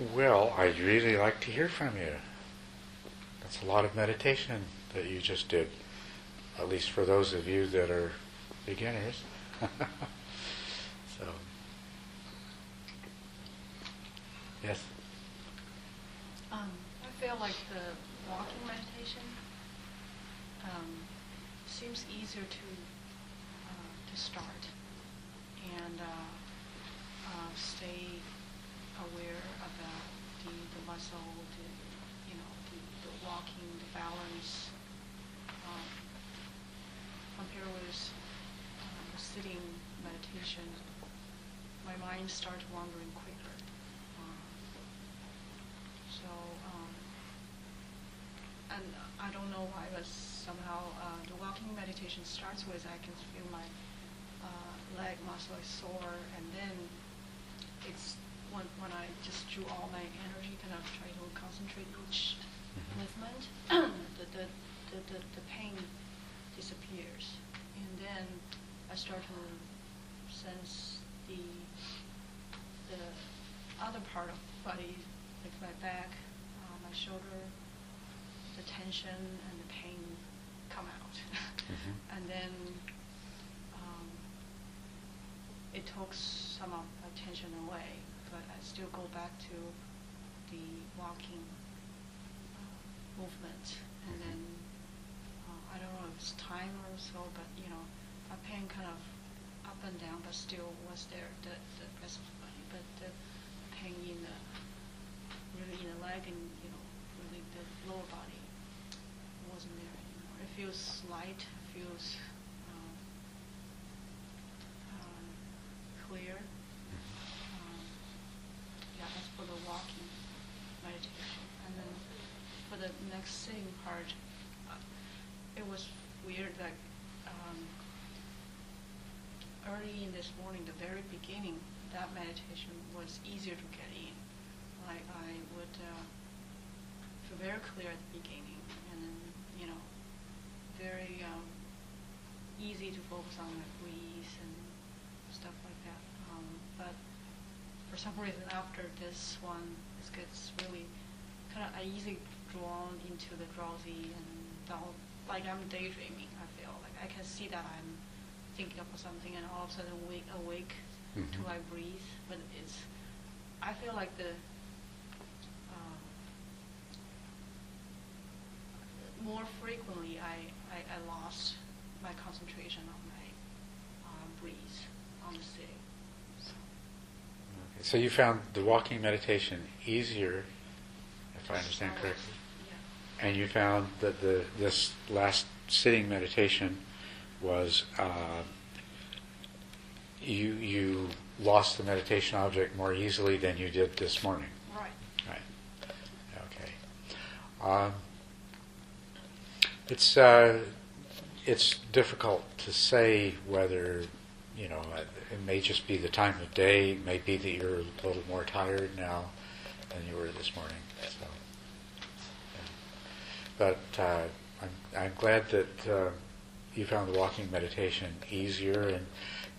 Well, I'd really like to hear from you. That's a lot of meditation that you just did, at least for those of you that are beginners. so, yes. Um, I feel like the walking meditation um, seems easier to uh, to start and uh, uh, stay aware about the, the muscle, the you know the, the walking, the balance. Um, compared with uh, sitting meditation, my mind starts wandering quicker. Uh, so, um, and I don't know why, but somehow uh, the walking meditation starts with I can feel my uh, leg muscle is sore, and then it's when, when I just drew all my energy, kind of try to concentrate each Mhm. movement, the, the, the, the, the pain disappears. And then I start to sense the, the other part of body, like my back, uh, my shoulder, the tension and the pain come out. Mhm. And then um, it takes some of my tension away, but I still go back to the walking uh, movement. And Mhm. then uh, I don't know if it's time or so, but you know, my pain kind of up and down, but still was there the, the rest of the body. But the pain in the really in the leg and you know really the lower body wasn't there anymore. It feels light, feels um, um, clear. Um, yeah, that's for the walking meditation. And then for the next sitting part, uh, it was weird that um, early in this morning, the very beginning, that meditation was easier to get in. Like I would uh, feel very clear at the beginning, and then you know, very um, easy to focus on my breath and stuff like that. Um, but for some reason, after this one, it gets really kind of I easily drawn into the drowsy and down, like I'm daydreaming. I feel like I can see that I'm thinking of something, and all of a sudden wake awake to Mhm. my breathe. But it's I feel like the um, more frequently I, I, I lost my concentration on my uh, breathe on the sitting. So, you found the walking meditation easier, if I understand correctly, Yeah. and you found that the this last sitting meditation was uh, you you lost the meditation object more easily than you did this morning. Right. Right. Okay. Um, it's uh, it's difficult to say whether you know it may just be the time of day. It may be that you're a little more tired now than you were this morning. So, yeah. but uh, I'm I'm glad that uh, you found the walking meditation easier. And,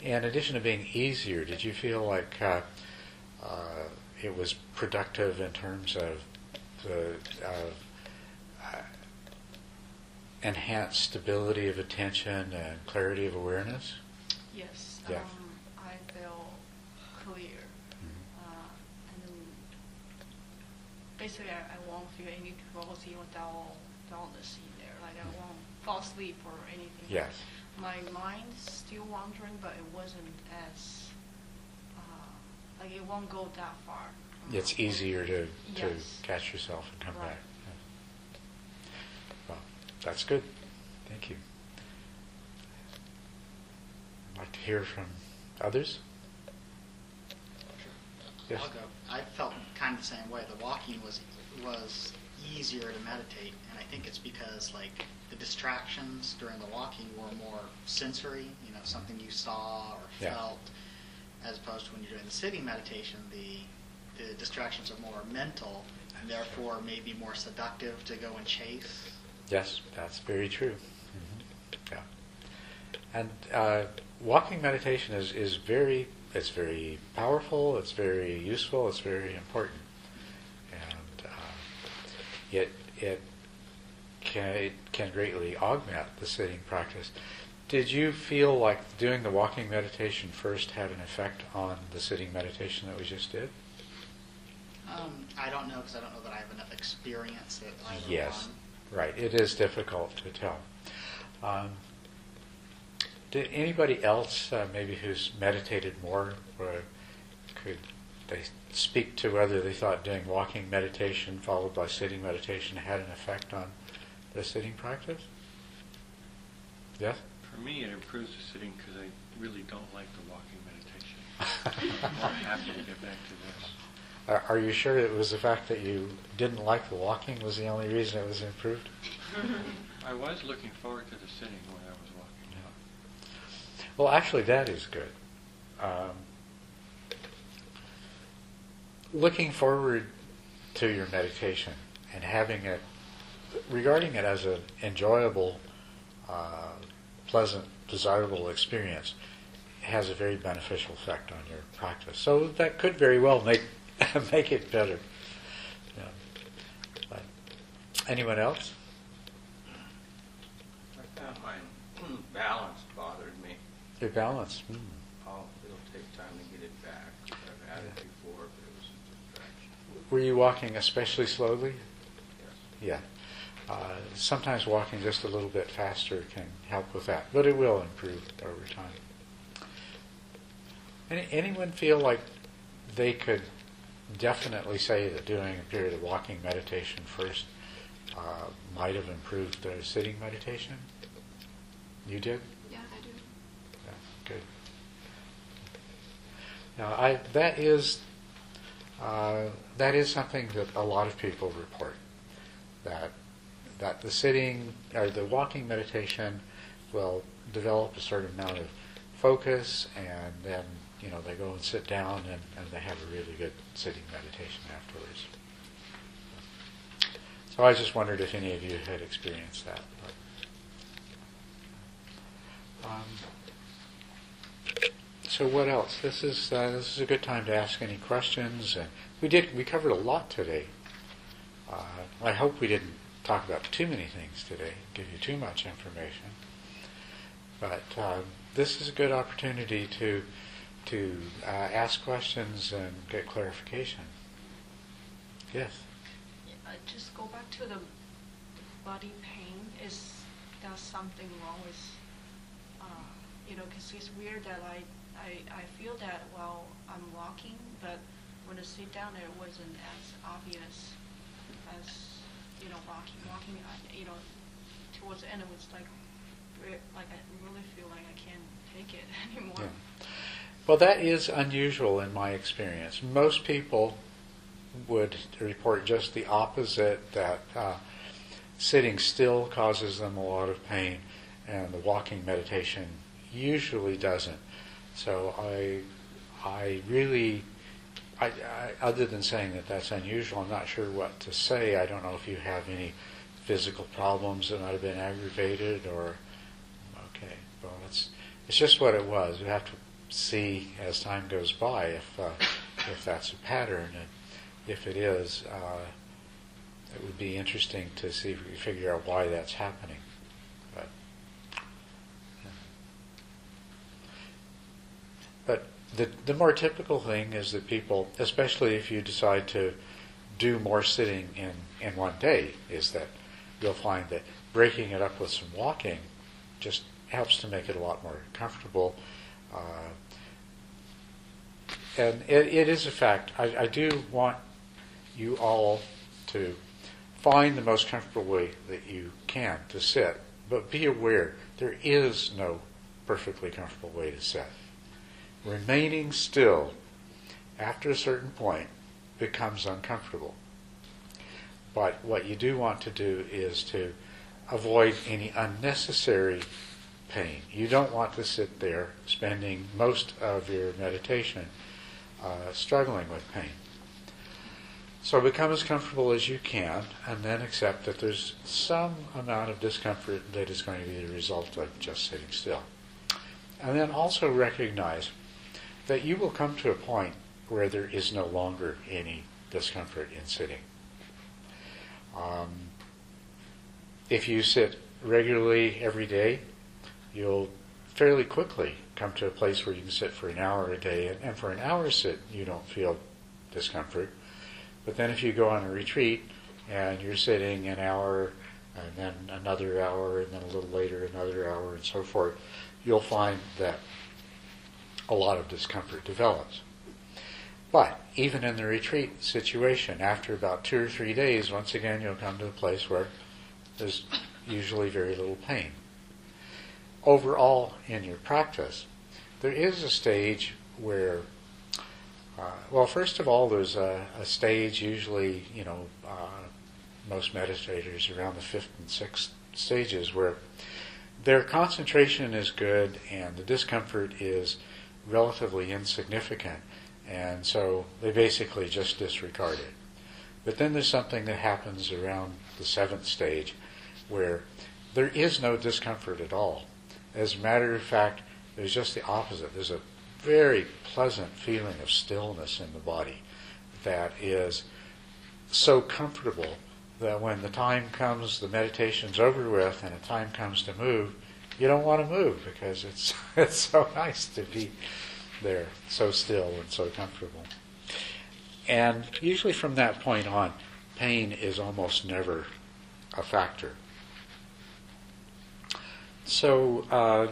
in addition to being easier, did you feel like uh, uh, it was productive in terms of the uh, enhanced stability of attention and clarity of awareness? Yes. Yeah. Um, I feel clear. Mhm. Uh, and basically, I, I won't feel any or dull, dullness in there. Like I won't fall asleep or anything. Yes. My mind's still wandering, but it wasn't as uh, like it won't go that far. It's Uh, easier to, to catch yourself and come Right. back. Well, that's good. Thank you. I'd like to hear from others. Yes. I felt kind of the same way. The walking was was easier to meditate, and I think it's because like the distractions during the walking were more sensory, you know, something you saw or Yeah. felt, as opposed to when you're doing the sitting meditation, the the distractions are more mental, and therefore maybe more seductive to go and chase. Yes, that's very true. Mhm. Yeah. And uh, walking meditation is, is very it's very powerful. It's very useful. It's very important. And it it can it can greatly augment the sitting practice. Did you feel like doing the walking meditation first had an effect on the sitting meditation that we just did? Um, I don't know because I don't know that I have enough experience that Yes, one. right. It is difficult to tell. Um, did anybody else, uh, maybe who's meditated more, or could they speak to whether they thought doing walking meditation followed by sitting meditation had an effect on the sitting practice? Yes. For me, it improves the sitting because I really don't like the walking meditation. I'm more happy to get back to this. Are, are you sure it was the fact that you didn't like the walking was the only reason it was improved? I was looking forward to the sitting when I was walking. Well, actually, that is good. Um, looking forward to your meditation and having it, regarding it as an enjoyable, uh, pleasant, desirable experience, has a very beneficial effect on your practice. So that could very well make make it better. Yeah. But anyone else? I found my balance Your balance. Hmm. Oh, it'll take time to get it back. I've had it before, but it was a distraction. Were you walking especially slowly? Yes. Yeah. Uh, sometimes walking just a little bit faster can help with that, but it will improve over time. Any, anyone feel like they could definitely say that doing a period of walking meditation first uh, might have improved their sitting meditation? You did? Good. Now, I, that is uh, that is something that a lot of people report that that the sitting or the walking meditation will develop a certain amount of focus, and then you know they go and sit down and, and they have a really good sitting meditation afterwards. So I just wondered if any of you had experienced that. But, um, so what else? This is uh, this is a good time to ask any questions. And we did we covered a lot today. Uh, I hope we didn't talk about too many things today, give you too much information. But uh, this is a good opportunity to to uh, ask questions and get clarification. Yes. Uh, just go back to the body pain. Is there something wrong with, uh, you know, because it's weird that I, I, I feel that while I'm walking, but when I sit down, it wasn't as obvious as, you know, walking. Walking, I, you know, towards the end, it was like, like I really feel like I can't take it anymore. Yeah. Well, that is unusual in my experience. Most people would report just the opposite that uh, sitting still causes them a lot of pain, and the walking meditation usually doesn't. So I, I really, I, I, other than saying that that's unusual, I'm not sure what to say. I don't know if you have any physical problems that might have been aggravated, or okay, well, it's it's just what it was. We have to see as time goes by if uh, if that's a pattern, and if it is, uh, it would be interesting to see if we figure out why that's happening. But, yeah. But the the more typical thing is that people, especially if you decide to do more sitting in in one day, is that you'll find that breaking it up with some walking just helps to make it a lot more comfortable. Uh, and it, it is a fact. I, I do want you all to find the most comfortable way that you can to sit, but be aware there is no perfectly comfortable way to sit. Remaining still after a certain point becomes uncomfortable. But what you do want to do is to avoid any unnecessary pain. You don't want to sit there spending most of your meditation uh, struggling with pain. So become as comfortable as you can, and then accept that there's some amount of discomfort that is going to be the result of just sitting still. And then also recognize that you will come to a point where there is no longer any discomfort in sitting. Um, if you sit regularly every day, you'll fairly quickly come to a place where you can sit for an hour a day, and, and for an hour sit, you don't feel discomfort. But then if you go on a retreat and you're sitting an hour, and then another hour, and then a little later another hour, and so forth, you'll find that a lot of discomfort develops. But even in the retreat situation, after about two or three days, once again you'll come to a place where there's usually very little pain. Overall, in your practice, there is a stage where, uh, well, first of all, there's a, a stage usually, you know, uh, most meditators around the fifth and sixth stages where their concentration is good and the discomfort is relatively insignificant, and so they basically just disregard it. But then there's something that happens around the seventh stage where there is no discomfort at all. As a matter of fact, there's just the opposite. There's a very pleasant feeling of stillness in the body that is so comfortable that when the time comes, the meditation's over with, and the time comes to move, you don't want to move because it's it's so nice to be there, so still and so comfortable. And usually from that point on, pain is almost never a factor. So uh,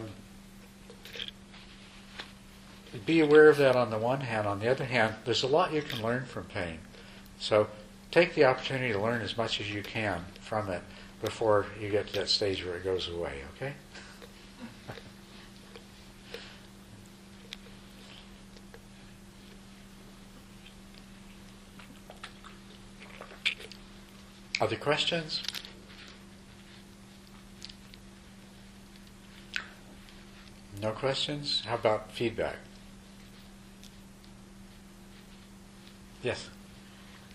be aware of that on the one hand. On the other hand, there's a lot you can learn from pain. So take the opportunity to learn as much as you can from it before you get to that stage where it goes away, okay? Other questions? No questions? How about feedback? Yes.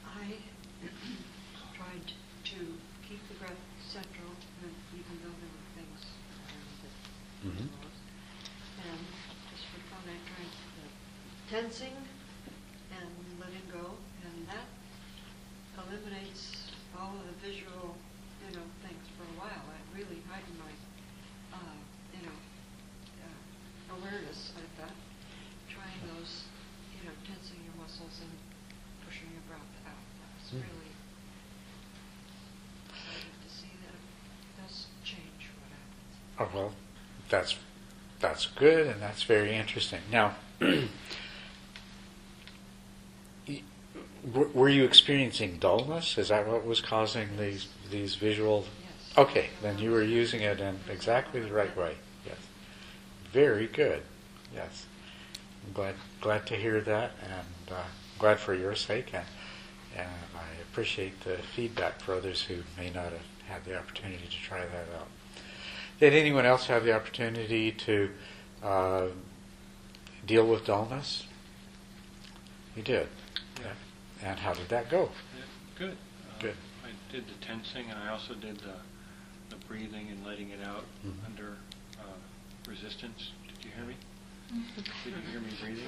I tried to keep the breath central, even though there were things around that Mhm. was. And just for fun, I tried the tensing and letting go, and that eliminates all of the visual, you know, things for a while. It really heightened my, uh, you know, uh, awareness like that. Trying those, you know, tensing your muscles and pushing your breath out. That's Mm. really exciting to see that it does change what happens. Oh, well, that's that's good and that's very interesting. Now, were you experiencing dullness? Is that what was causing these these visual? Yes. Okay, then you were using it in exactly the right way. Yes, very good. Yes, I'm glad glad to hear that, and uh, glad for your sake, and and I appreciate the feedback for others who may not have had the opportunity to try that out. Did anyone else have the opportunity to uh, deal with dullness? You did. Yeah. And how did that go? Yeah, Good. Uh, Good. I did the tensing, and I also did the, the breathing and letting it out Mhm. under uh, resistance. Did you hear me? Did you hear me breathing?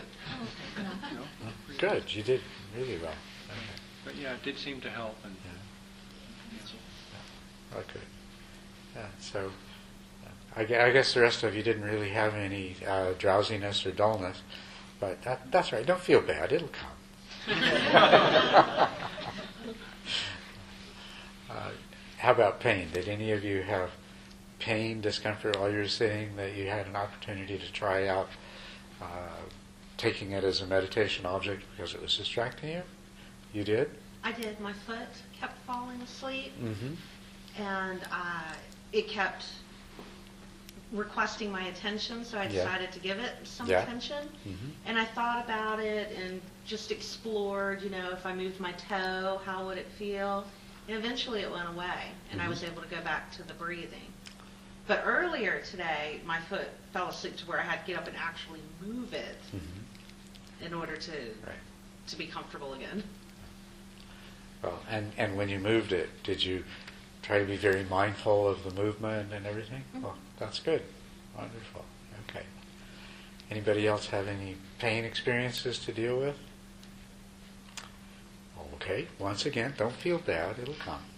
No? Good. You did really well. Okay. But yeah, it did seem to help, and Yeah. Okay. Yeah. So, I, I guess the rest of you didn't really have any uh, drowsiness or dullness, but that, that's right. Don't feel bad. It'll come. uh, how about pain? Did any of you have pain, discomfort while you were sitting that you had an opportunity to try out uh, taking it as a meditation object because it was distracting you? You did? I did. My foot kept falling asleep, Mm-hmm. and uh, it kept requesting my attention, so I Yeah. decided to give it some Yeah. attention. Mhm. And I thought about it and just explored, you know, if I moved my toe, how would it feel? And eventually it went away, and I Mhm. was able to go back to the breathing. But earlier today, my foot fell asleep to where I had to get up and actually move it Mm-hmm. in order to Right. to be comfortable again. Well, and, and when you moved it, did you try to be very mindful of the movement and everything? Mhm. Well, that's good. Wonderful. Okay. Anybody else have any pain experiences to deal with? Okay. Once again, don't feel bad. It'll come.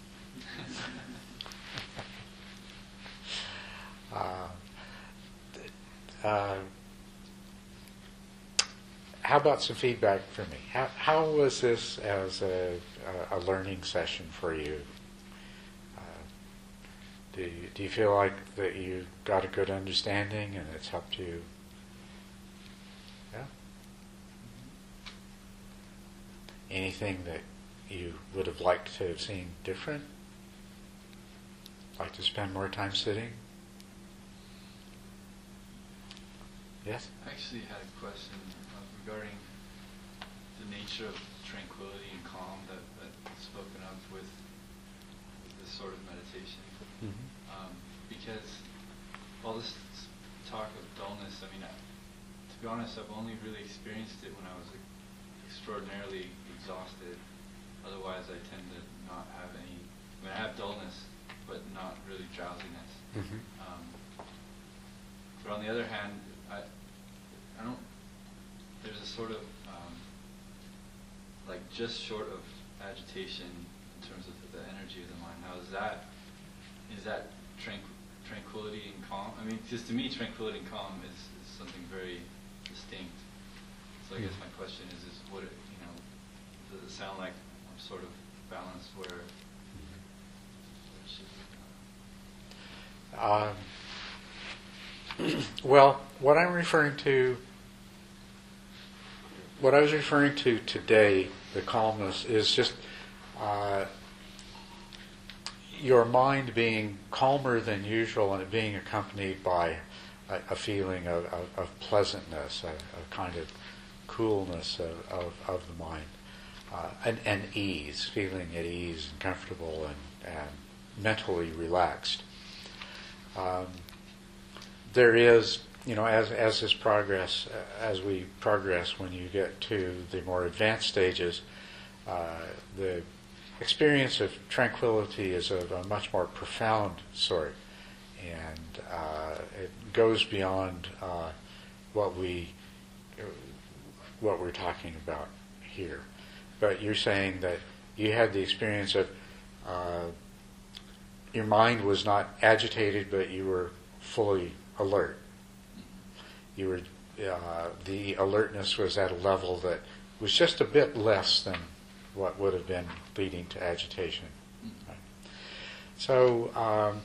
Uh, uh, how about some feedback for me? How, how was this as a, a, learning session for you? Uh, do, you? do you feel like that you got a good understanding and it's helped you? Yeah? Anything that you would have liked to have seen different? Like to spend more time sitting? Yes? I actually had a question uh, regarding the nature of tranquility and calm that, that's spoken of with this sort of meditation. Mm-hmm. Um, because all this talk of dullness, I mean, I, to be honest, I've only really experienced it when I was extraordinarily exhausted. Otherwise, I tend to not have any. I mean, I have dullness, but not really drowsiness. Mm-hmm. Um, but on the other hand, I, I don't. There's a sort of um, like just short of agitation in terms of the energy of the mind. Now, is that is that tranqu- tranquility and calm? I mean, just to me, tranquility and calm is, is something very distinct. So I guess my question is: is what it, you know? Does it sound like I'm sort of balanced where? Um, well, what I'm referring to, what I was referring to today, the calmness, is just uh, your mind being calmer than usual and it being accompanied by a, a feeling of, of, of pleasantness, a, a, kind of coolness of, of, of the mind, uh, and, and ease, feeling at ease and comfortable and, and mentally relaxed. Um, there is, you know, as as this progress, as we progress, when you get to the more advanced stages, uh, the experience of tranquility is of a much more profound sort, and uh, it goes beyond uh, what we what we're talking about here. But you're saying that you had the experience of uh, your mind was not agitated, but you were fully alert. You were uh, the alertness was at a level that was just a bit less than what would have been leading to agitation. Right. So um,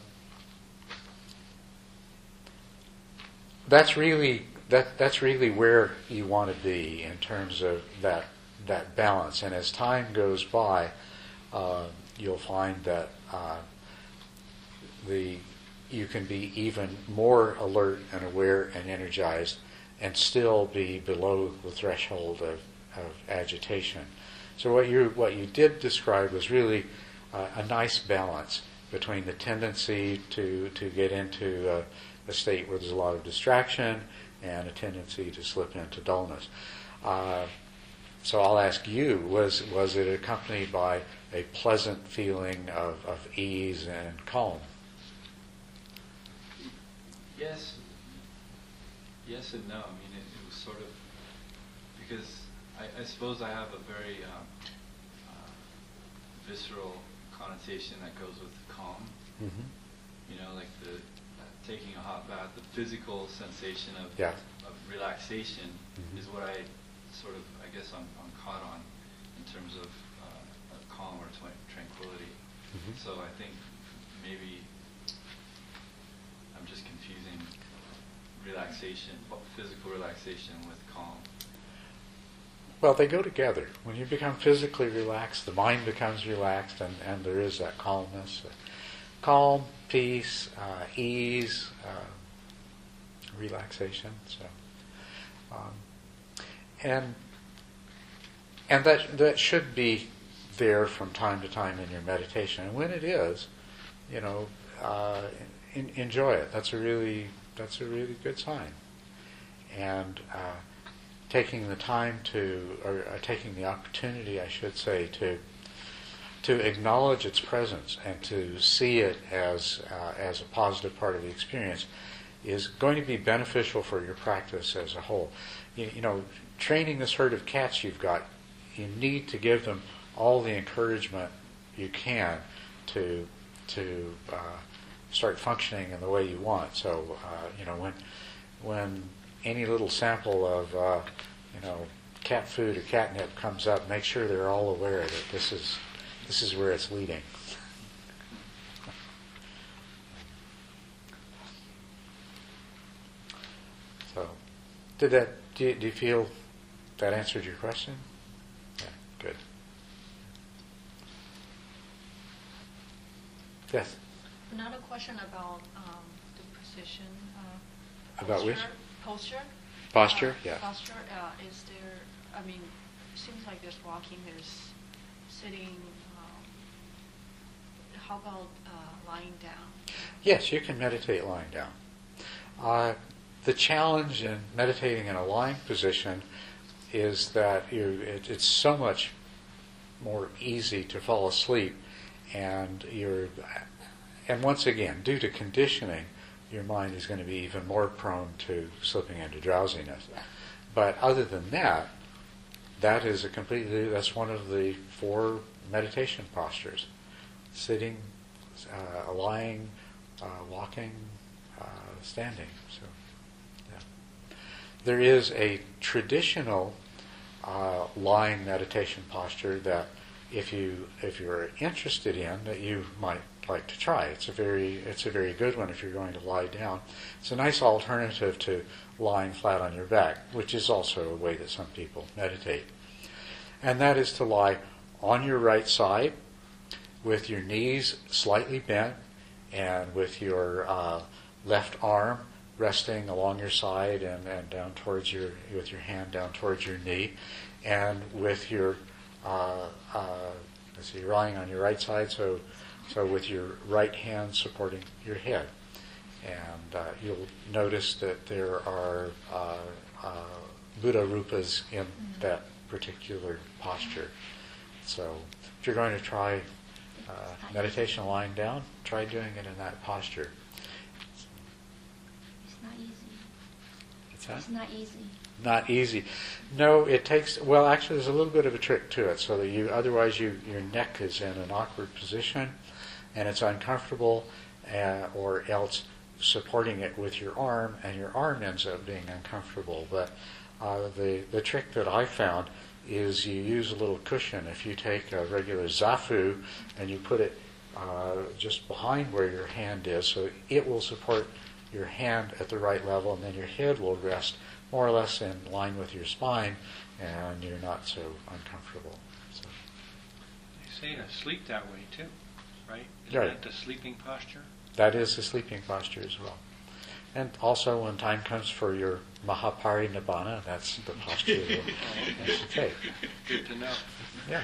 that's really that that's really where you want to be in terms of that that balance. And as time goes by, uh, you'll find that uh, the you can be even more alert and aware and energized and still be below the threshold of, of agitation. So what you what you did describe was really uh, a nice balance between the tendency to to get into a, a, state where there's a lot of distraction and a tendency to slip into dullness. Uh, so I'll ask you: was was it accompanied by a pleasant feeling of, of ease and calm? Yes, yes and no. I mean, it, it was sort of because I, I, suppose I have a very um, uh, visceral connotation that goes with calm. Mm-hmm. You know, like the taking a hot bath, the physical sensation of yeah. of relaxation mm-hmm. is what I sort of I guess I'm, I'm caught on in terms of, uh, of calm or tw- tranquility. Mm-hmm. So I think maybe I'm just confusing relaxation, physical relaxation with calm. Well, they go together. When you become physically relaxed, the mind becomes relaxed, and, and there is that calmness. Calm, peace, uh, ease, uh, relaxation. So, um, and and that that should be there from time to time in your meditation. And when it is, you know, uh, in, enjoy it. That's a really that's a really good sign. And uh, taking the time to, or uh, taking the opportunity, I should say, to to acknowledge its presence and to see it as uh, as a positive part of the experience is going to be beneficial for your practice as a whole. You, you know, training this herd of cats you've got, you need to give them all the encouragement you can to to uh, start functioning in the way you want. So uh, you know when when any little sample of uh, you know cat food or catnip comes up, make sure they're all aware that this is this is where it's leading. So, did that? Do you, do you feel that answered your question? Yeah, good. Yes. Another question about um, the position. Uh, About which? posture- Posture. Posture, Uh, yeah. Posture. Uh, is there? I mean, it seems like there's walking, there's sitting. How about uh, lying down? Yes, you can meditate lying down. Uh, the challenge in meditating in a lying position is that you, it, it's so much more easy to fall asleep, and you're, and once again, due to conditioning, your mind is going to be even more prone to slipping into drowsiness. But other than that, that is a completely that's one of the four meditation postures: sitting, uh, lying, uh, walking, uh, standing. So, yeah. There is a traditional uh, lying meditation posture that, if you if you're interested in, that you might like to try. It's a very it's a very good one if you're going to lie down. It's a nice alternative to lying flat on your back, which is also a way that some people meditate. And that is to lie on your right side with your knees slightly bent and with your uh, left arm resting along your side and, and down towards your with your hand down towards your knee and with your uh, uh, let's see you're lying on your right side. So so with your right hand supporting your head. And uh, you'll notice that there are uh, uh, Buddha rupas in that particular posture. So if you're going to try uh, meditation lying down try doing it in that posture It's not easy. What's? It's not easy. not easy. No, it takes. Well, actually, there's a little bit of a trick to it. So that you, otherwise, you your neck is in an awkward position, and it's uncomfortable, uh, or else supporting it with your arm, and your arm ends up being uncomfortable. But uh, the the trick that I found is you use a little cushion. If you take a regular zafu and you put it uh, just behind where your hand is, so it will support your hand at the right level, and then your head will rest more or less in line with your spine, and you're not so uncomfortable. So, They say to sleep that way too, right? Is Right. that the sleeping posture? that is the sleeping posture as well. And also, when time comes for your Mahapari Nibbana, that's the posture that you should take. Good to know. Yeah.